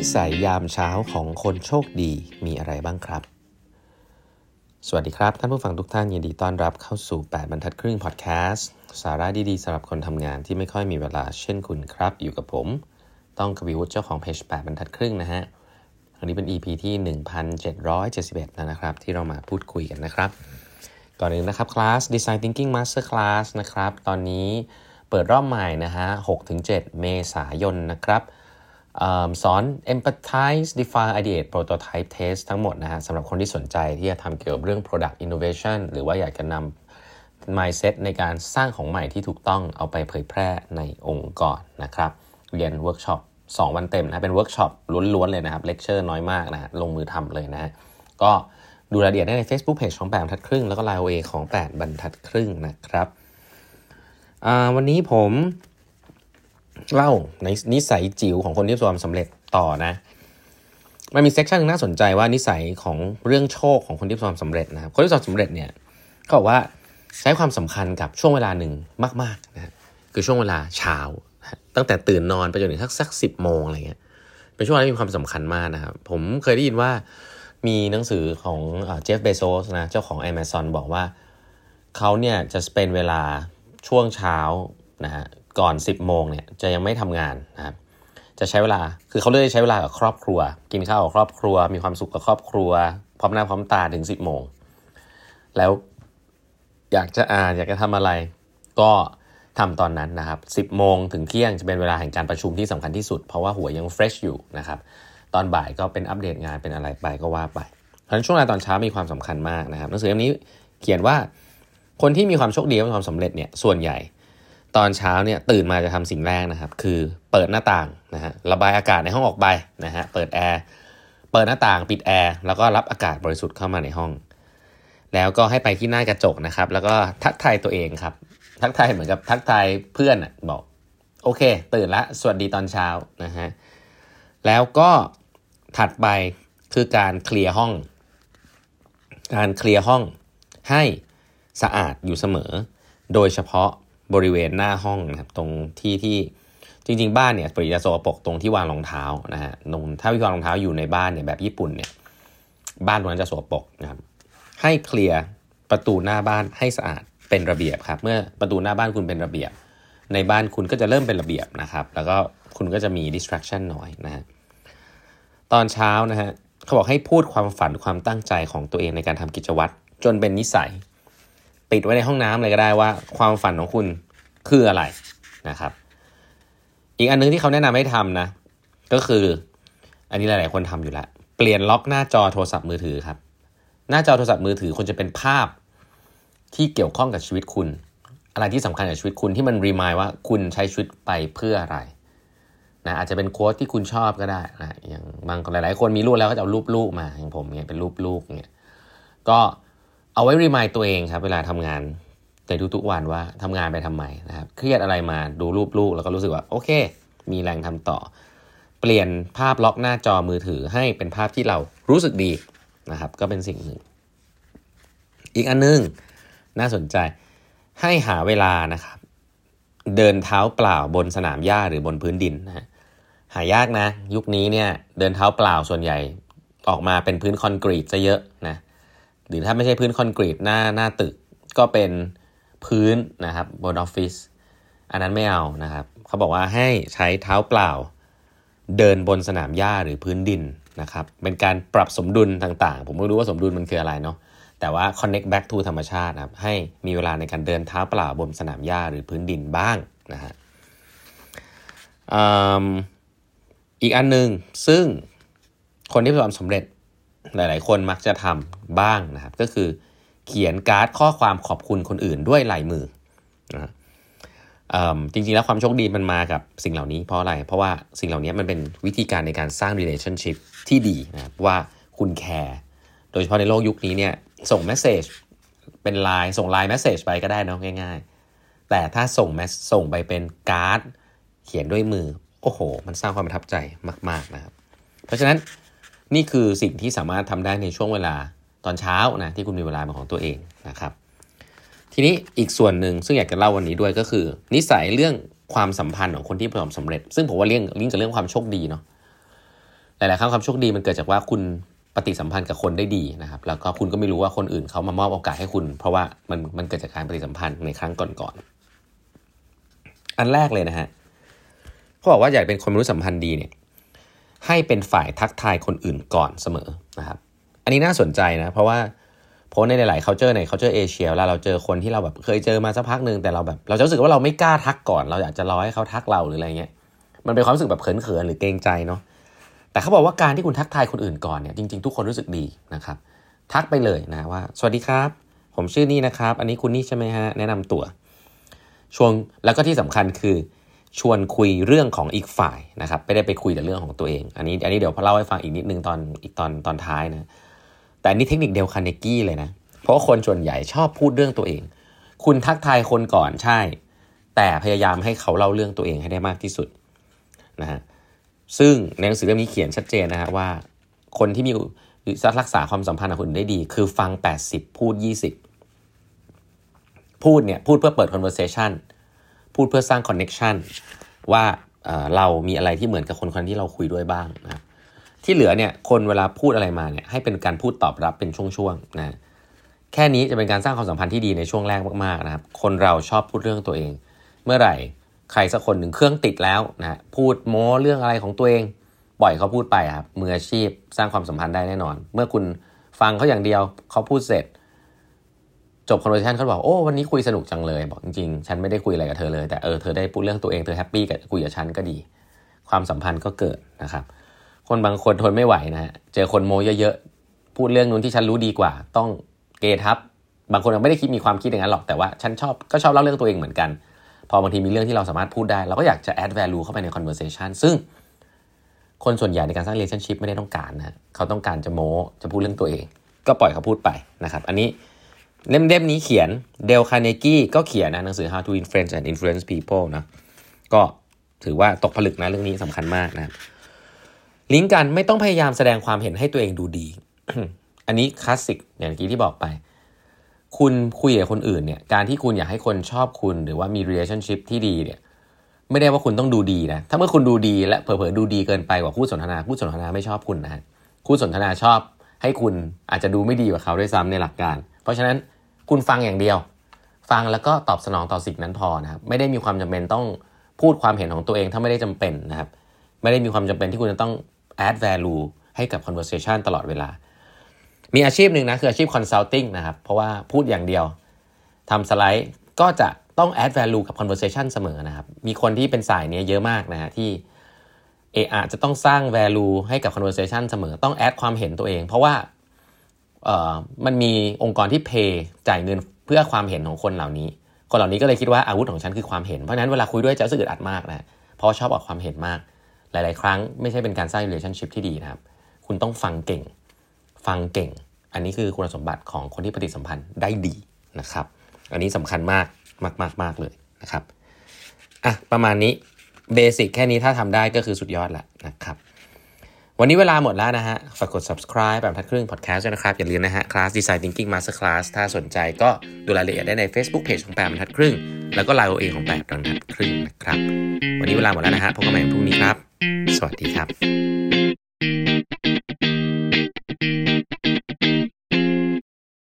สัยยามเช้าของคนโชคดีมีอะไรบ้างครับ สวัสดีครับ ท่านผู้ฟังทุกท่านยินดีต้อนรับเข้าสู่ 8 บรรทัดครึ่งพอดแคสต์สาระดีๆสำหรับคนทำงานที่ไม่ค่อยมีเวลาเช่นคุณครับ อยู่กับผม ต้องกวีวุฒิเจ้าของเพจ8บรรทัดครึ่งนะฮะอันนี้เป็น EP ที่ 1771 แล้วนะครับ ที่เรามาพูดคุยกันนะครับ ก่อนอื่นนะครับคลาส Design Thinking Master Class นะครับ ตอนนี้เปิดรอบใหม่นะฮะ6-7 เมษายนนะครับ สอน empathize define ideate prototype test ทั้งหมดนะฮะสำหรับคนที่สนใจที่จะทำเกี่ยวกับเรื่อง product innovation หรือว่าอยากจะนำ mindset ในการสร้างของใหม่ที่ถูกต้องเอาไปเผยแพร่ในองค์กรนะครับเรียนเวิร์กช็อป2 วันเต็มนะเป็นเวิร์กช็อปล้วนๆเลยนะครับเลคเชอร์น้อยมากนะลงมือทำเลยนะฮะก็ดูรายละเอียดได้ใน Facebook Page ของ8บรรทัดครึ่ง แล้วก็ Line OA ของ 8 บรรทัดครึ่งนะครับวันนี้ผม เล่าในนิสัยจิ๋วของคนที่ประสบความสำเร็จต่อนะมันมีเซกชันน่าสนใจว่านิสัยของเรื่องโชคของคนที่ประสบความสำเร็จนะครับคนที่ประสบความสำเร็จเนี่ยเขาบอกว่าใช้ความสำคัญกับช่วงเวลาหนึ่งมากๆนะคือช่วงเวลาเช้า ตั้งแต่ตื่นนอนไปจนถึงสักสักสิบโมงอะไรเงี้ยเป็นช่วงเวลาที่มีความสำคัญมากนะครับผมเคยได้ยินว่ามีหนังสือของเจฟเบโซสนะเจ้าของ Amazon บอกว่าเขาเนี่ยจะเป็นเวลาช่วงเช้านะฮะ ก่อน 10 โมงเนี่ยจะยังไม่ทำงานนะครับจะใช้เวลาคือเขาเลือกใช้เวลากับครอบครัว กินข้าวกับครอบครัว มีความสุขกับครอบครัว พร้อมหน้าพร้อมตาถึง 10 โมง แล้วอยากจะอ่านอยากจะทำอะไร ก็ทำตอนนั้นนะครับ 10 โมงถึงเที่ยงจะเป็นเวลาแห่งการประชุมที่สำคัญที่สุด เพราะว่าหัวยังเฟรชอยู่นะครับตอนบ่ายก็เป็นอัปเดตงานเป็นอะไรไปก็ว่าไปเพราะฉะนั้นช่วงเวลาตอนเช้ามีความสำคัญมากนะครับหนังสือเล่มนี้เขียนว่าคนที่มีความโชคดีและความสำเร็จเนี่ยส่วนใหญ่ ตอนเช้าเนี่ยตื่นมาจะทำสิ่งแรกนะครับ คือเปิดหน้าต่างนะฮะระบายอากาศในห้องออกไปนะฮะเปิดแอร์เปิดหน้าต่างปิดแอร์แล้วก็รับอากาศบริสุทธิ์เข้ามาในห้อง แล้วก็ให้ไปที่หน้ากระจกนะครับ แล้วก็ทักทายตัวเองครับ ทักทายเหมือนกับทักทายเพื่อนอะบอกโอเค ตื่นละสวัสดีตอนเช้านะฮะแล้วก็ถัดไปคือการเคลียร์ห้อง การเคลียร์ห้องให้สะอาดอยู่เสมอ โดยเฉพาะ บริเวณหน้าห้องนะครับตรงที่ที่จริง ๆ บ้านเนี่ยปริยาโสปกตรงที่วางรองเท้านะฮะตรงถ้าวิวางรองเท้าอยู่ในบ้านเนี่ยแบบญี่ปุ่นเนี่ยบ้านตรงนั้นจะสปกนะครับให้เคลียร์ประตูหน้าบ้านให้สะอาดเป็นระเบียบครับเมื่อประตูหน้าบ้านคุณเป็นระเบียบ ในบ้านคุณก็จะเริ่มเป็นระเบียบนะครับ แล้วก็คุณก็จะมี distraction น้อยนะฮะตอนเช้านะฮะเขาบอกให้พูดความฝันความตั้งใจของตัวเองในการทำกิจวัตรจนเป็นนิสัย ติดไว้ในห้องน้ำเลยก็ได้ว่า ความฝันของคุณคืออะไรนะครับ อีกอันนึงที่เขาแนะนำให้ทำนะ ก็คือ อันนี้หลาย ๆ คนทำอยู่แล้วเปลี่ยนล็อกหน้าจอโทรศัพท์มือถือครับ หน้าจอโทรศัพท์มือถือควรจะเป็นภาพที่เกี่ยวข้องกับชีวิตคุณ อะไรที่สำคัญกับชีวิตคุณที่มันรีมายว่าคุณใช้ชีวิตไปเพื่ออะไรนะอาจจะเป็นโค้ดที่คุณชอบก็ได้นะอย่างบางหลาย ๆ คนมีลูกแล้วก็จะเอารูปลูกมาอย่างผมเนี่ยเป็นรูปลูกเนี่ยก็ เอาไว้รีมายตัวเองครับ เวลาทำงานในทุกๆวันว่าทำงานไปทำไมนะครับ เครียดอะไรมาดูรูปลูกแล้วก็รู้สึกว่าโอเค มีแรงทำต่อ เปลี่ยนภาพล็อกหน้าจอมือถือให้เป็นภาพที่เรารู้สึกดีนะครับ ก็เป็นสิ่งหนึ่ง อีกอันนึงน่าสนใจให้หาเวลานะครับ เดินเท้าเปล่าบนสนามหญ้าหรือบนพื้นดินนะหายากนะ ยุคนี้เนี่ยเดินเท้าเปล่าส่วนใหญ่ออกมาเป็นพื้นคอนกรีตซะเยอะนะ หรือถ้าไม่ใช่พื้นคอนกรีตหน้าหน้าตึกก็เป็นพื้นนะครับบนออฟฟิศอันนั้นไม่เอานะครับ เขาบอกว่าให้ใช้เท้าเปล่าเดินบนสนามหญ้าหรือพื้นดินนะครับ เป็นการปรับสมดุลต่างๆ ผมไม่รู้ว่าสมดุลมันคืออะไรเนาะแต่ว่า connect back to ธรรมชาตินะครับ ให้มีเวลาในการเดินเท้าเปล่าบนสนามหญ้าหรือพื้นดินบ้างนะฮะอีกอันหนึ่งซึ่งคนที่ประสบความสำเร็จ หลายๆ คนมักจะทำบ้างนะครับ ก็คือเขียนการ์ดข้อความขอบคุณคนอื่นด้วยลายมือนะจริงๆแล้วความโชคดีมันมากับสิ่งเหล่านี้เพราะอะไร เพราะว่าสิ่งเหล่านี้มันเป็นวิธีการในการสร้าง relationship ที่ดีนะครับว่าคุณแคร์โดยเฉพาะในโลกยุคนี้เนี่ยส่งเมสเซจเป็นไลน์ส่งไลน์เมสเซจไปก็ได้นะง่าย ๆ แต่ถ้าส่งแมสส่งไปเป็นการ์ดเขียนด้วยมือ โอ้โห มันสร้างความประทับใจมาก ๆนะครับ เพราะฉะนั้น นี่คือสิ่งที่สามารถทำได้ในช่วงเวลาตอนเช้านะที่คุณมีเวลาเป็นของตัวเองนะครับ ทีนี้อีกส่วนหนึ่งซึ่งอยากจะเล่าวันนี้ด้วยก็คือ นิสัยเรื่องความสัมพันธ์ของคนที่ประสบสำเร็จ ซึ่งผมว่าเรื่องลิงก์กับเรื่องความโชคดีเนาะหลายๆครั้งความโชคดีมันเกิดจากว่าคุณปฏิสัมพันธ์กับคนได้ดีนะครับ แล้วก็คุณก็ไม่รู้ว่าคนอื่นเขามามอบโอกาสให้คุณ เพราะว่ามันมันเกิดจากการปฏิสัมพันธ์ในครั้งก่อนๆอันแรกเลยนะฮะเขาบอกว่าอยากเป็นคนมนุษยสัมพันธ์ดีเนี่ย ให้เป็นฝ่ายทักทายคนอื่นก่อนเสมอนะครับ อันนี้น่าสนใจนะ เพราะว่าโพสในหลาย ๆ culture ใน culture เอเชียเวลาเราเจอคนที่เราแบบเคยเจอมาสักพักหนึ่งแต่เราแบบเราจะรู้สึกว่าเราไม่กล้าทักก่อน เราอยากจะรอให้เขาทักเราหรืออะไรเงี้ย มันเป็นความรู้สึกแบบเขิน ๆ หรือเกรงใจเนาะ แต่เขาบอกว่าการที่คุณทักทายคนอื่นก่อนเนี่ยจริง ๆ ทุกคนรู้สึกดีนะครับ ทักไปเลยนะว่า สวัสดีครับ ผมชื่อนี่นะครับ อันนี้คุณนี่ใช่ไหมฮะ แนะนำตัว ช่วงแล้วก็ที่สำคัญคือ ชวนคุยเรื่องของอีกฝ่ายนะครับไม่ได้ไปคุยแต่เรื่องของตัวเอง อันนี้อันนี้เดี๋ยวพอเล่าให้ฟังอีกนิดนึงตอนอีกตอนตอนท้ายนะแต่อันนี้เทคนิคเดลคาเนกี้เลยนะ เพราะคนส่วนใหญ่ชอบพูดเรื่องตัวเอง คุณทักทายคนก่อนใช่ แต่พยายามให้เขาเล่าเรื่องตัวเองให้ได้มากที่สุดนะฮะซึ่งในหนังสือเล่มนี้เขียนชัดเจนนะฮะว่า คนที่มีรักษาความสัมพันธ์กับคนอื่นได้ดี คือฟัง 80 พูด 20 พูดเนี่ยพูดเพื่อเปิด conversation พูดเพื่อสร้าง connection ว่าเรามีอะไรที่เหมือนกับคนคนที่เราคุยด้วยบ้างนะที่เหลือเนี่ยคนเวลาพูดอะไรมาเนี่ยให้เป็นการพูดตอบรับเป็นช่วงๆนะแค่นี้จะเป็นการสร้างความสัมพันธ์ที่ดีในช่วงแรกมากๆนะครับ คนเราชอบพูดเรื่องตัวเอง เมื่อไหร่ใครสักคนหนึ่งเครื่องติดแล้วนะพูดโม้เรื่องอะไรของตัวเองปล่อยเขาพูดไปครับมืออาชีพสร้างความสัมพันธ์ได้แน่นอน เมื่อคุณฟังเขาอย่างเดียวเขาพูดเสร็จ จบ conversation เขาบอกโอ้วันนี้คุยสนุกจังเลยบอกจริงๆ ฉันไม่ได้คุยอะไรกับเธอเลย แต่เออเธอได้พูดเรื่องตัวเองเธอ happy กับคุยกับฉันก็ดี ความสัมพันธ์ก็เกิดนะครับ คนบางคนทนไม่ไหวนะฮะเจอคนโม้เยอะๆพูดเรื่องนู้นที่ฉันรู้ดีกว่า ต้องเกทับบางคนไม่ได้คิดมีความคิดอย่างนั้นหรอกแต่ว่าฉันชอบก็ชอบเล่าเรื่องตัวเองเหมือนกัน พอบางทีมีเรื่องที่เราสามารถพูดได้เราก็อยากจะ add value เข้าไปใน conversation ซึ่งคนส่วนใหญ่ในการสร้าง relationship ไม่ได้ต้องการนะเขาต้องการจะโม้จะพูดเรื่องตัวเอง ก็ปล่อยเขาพูดไปนะครับ อันนี้ เล่มเล่มนี้เขียนเดลคาเนกี้ก็เขียนนะหนังสือ How to Influence and Influence People นะก็ถือว่าตกผลึกนะเรื่องนี้สำคัญมากนะลิงก์กันไม่ต้องพยายามแสดงความเห็นให้ตัวเองดูดี อันนี้คลาสสิกอย่างที่ที่บอกไป คุณคุยกับคนอื่นเนี่ย การที่คุณอยากให้คนชอบคุณหรือว่ามี relationship ที่ดีเนี่ย ไม่ได้ว่าคุณต้องดูดีนะ ถ้าเมื่อคุณดูดีและเผลอๆดูดีเกินไปกว่าคู่สนทนาคู่สนทนาไม่ชอบคุณนะคู่สนทนาชอบให้คุณอาจจะดูไม่ดีกว่าเขาด้วยซ้ำในหลักการ ราะฉะนั้นคุณฟังอย่างเดียว ฟังแล้วก็ตอบสนองต่อสิ่งนั้นพอนะครับไม่ได้มีความจำเป็นต้องพูดความเห็นของตัวเองถ้าไม่ได้จำเป็นนะครับ ไม่ได้มีความจำเป็นที่คุณจะต้อง add value ให้กับ conversation ตลอดเวลา มีอาชีพหนึ่งนะคืออาชีพ consulting นะครับ เพราะว่าพูดอย่างเดียวทำสไลด์ก็จะต้อง add value กับ conversation เสมอนะครับ มีคนที่เป็นสายนี้เยอะมากนะฮะที่เออาจะต้องสร้าง value ให้กับ conversation เสมอต้อง add ความเห็นตัวเอง เพราะว่า มันมีองค์กรที่ pay จ่ายเงินเพื่อความเห็นของคนเหล่านี้ คนเหล่านี้ก็เลยคิดว่าอาวุธของฉันคือความเห็น เพราะฉะนั้นเวลาคุยด้วยจะรู้สึกอึดอัดมากนะเพราะชอบออกความเห็นมาก หลาย ๆ ครั้งไม่ใช่เป็นการสร้าง relationship ที่ดีนะครับ คุณต้องฟังเก่ง ฟังเก่ง อันนี้คือคุณสมบัติของคนที่ปฏิสัมพันธ์ได้ดีนะครับ อันนี้สำคัญมากมากมากมากเลยนะครับอะประมาณนี้เบสิกแค่นี้ถ้าทำได้ก็คือสุดยอดละนะครับ วันนี้เวลาหมดแล้วนะฮะ ฝากกด subscribe แบบทัดครึ่ง podcast ด้วยนะครับ อย่าลืมนะฮะ class design thinking master class ถ้าสนใจก็ดูรายละเอียดได้ใน Facebook page ของแปดบรรทัดครึ่ง แล้วก็ line OA ของแปดบรรทัดครึ่งนะครับ วันนี้เวลาหมดแล้วนะฮะ พบกันใหม่พรุ่งนี้ครับ สวัสดีครับ